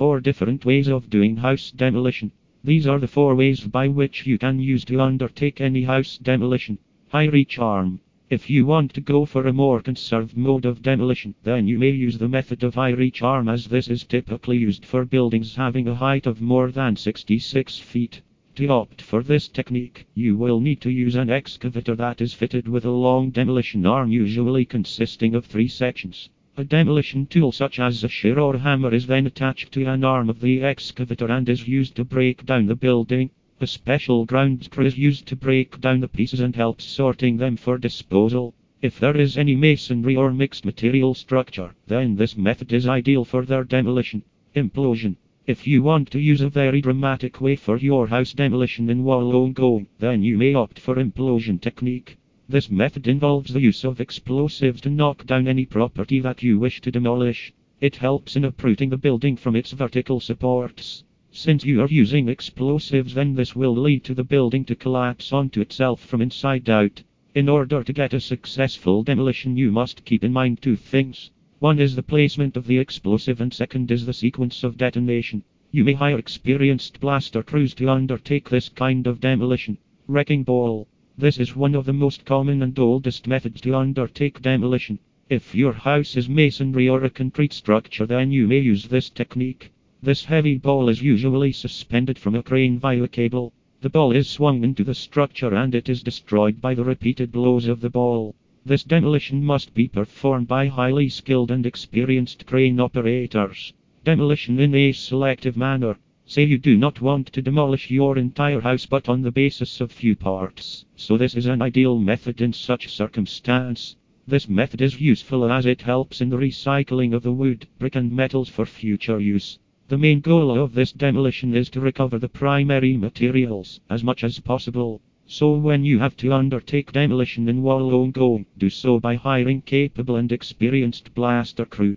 Four different ways of doing house demolition. These are the four ways by which you can use to undertake any house demolition. High reach arm. If you want to go for a more conserved mode of demolition, then you may use the method of high reach arm as this is typically used for buildings having a height of more than 66 feet. To opt for this technique, you will need to use an excavator that is fitted with a long demolition arm usually consisting of three sections. A demolition tool such as a shear or hammer is then attached to an arm of the excavator and is used to break down the building. A special ground screw is used to break down the pieces and helps sorting them for disposal. If there is any masonry or mixed material structure, then this method is ideal for their demolition. Implosion. If you want to use a very dramatic way for your house demolition in Wollongong, then you may opt for implosion technique. This method involves the use of explosives to knock down any property that you wish to demolish. It helps in uprooting the building from its vertical supports. Since you are using explosives then this will lead to the building to collapse onto itself from inside out. In order to get a successful demolition you must keep in mind two things. One is the placement of the explosive and second is the sequence of detonation. You may hire experienced blaster crews to undertake this kind of demolition. Wrecking ball. This is one of the most common and oldest methods to undertake demolition. If your house is masonry or a concrete structure then you may use this technique. This heavy ball is usually suspended from a crane via a cable. The ball is swung into the structure and it is destroyed by the repeated blows of the ball. This demolition must be performed by highly skilled and experienced crane operators. Demolition in a selective manner. Say you do not want to demolish your entire house but on the basis of few parts. So this is an ideal method in such circumstance. This method is useful as it helps in the recycling of the wood, brick and metals for future use. The main goal of this demolition is to recover the primary materials as much as possible. So when you have to undertake demolition in Wollongong, do so by hiring capable and experienced blaster crew.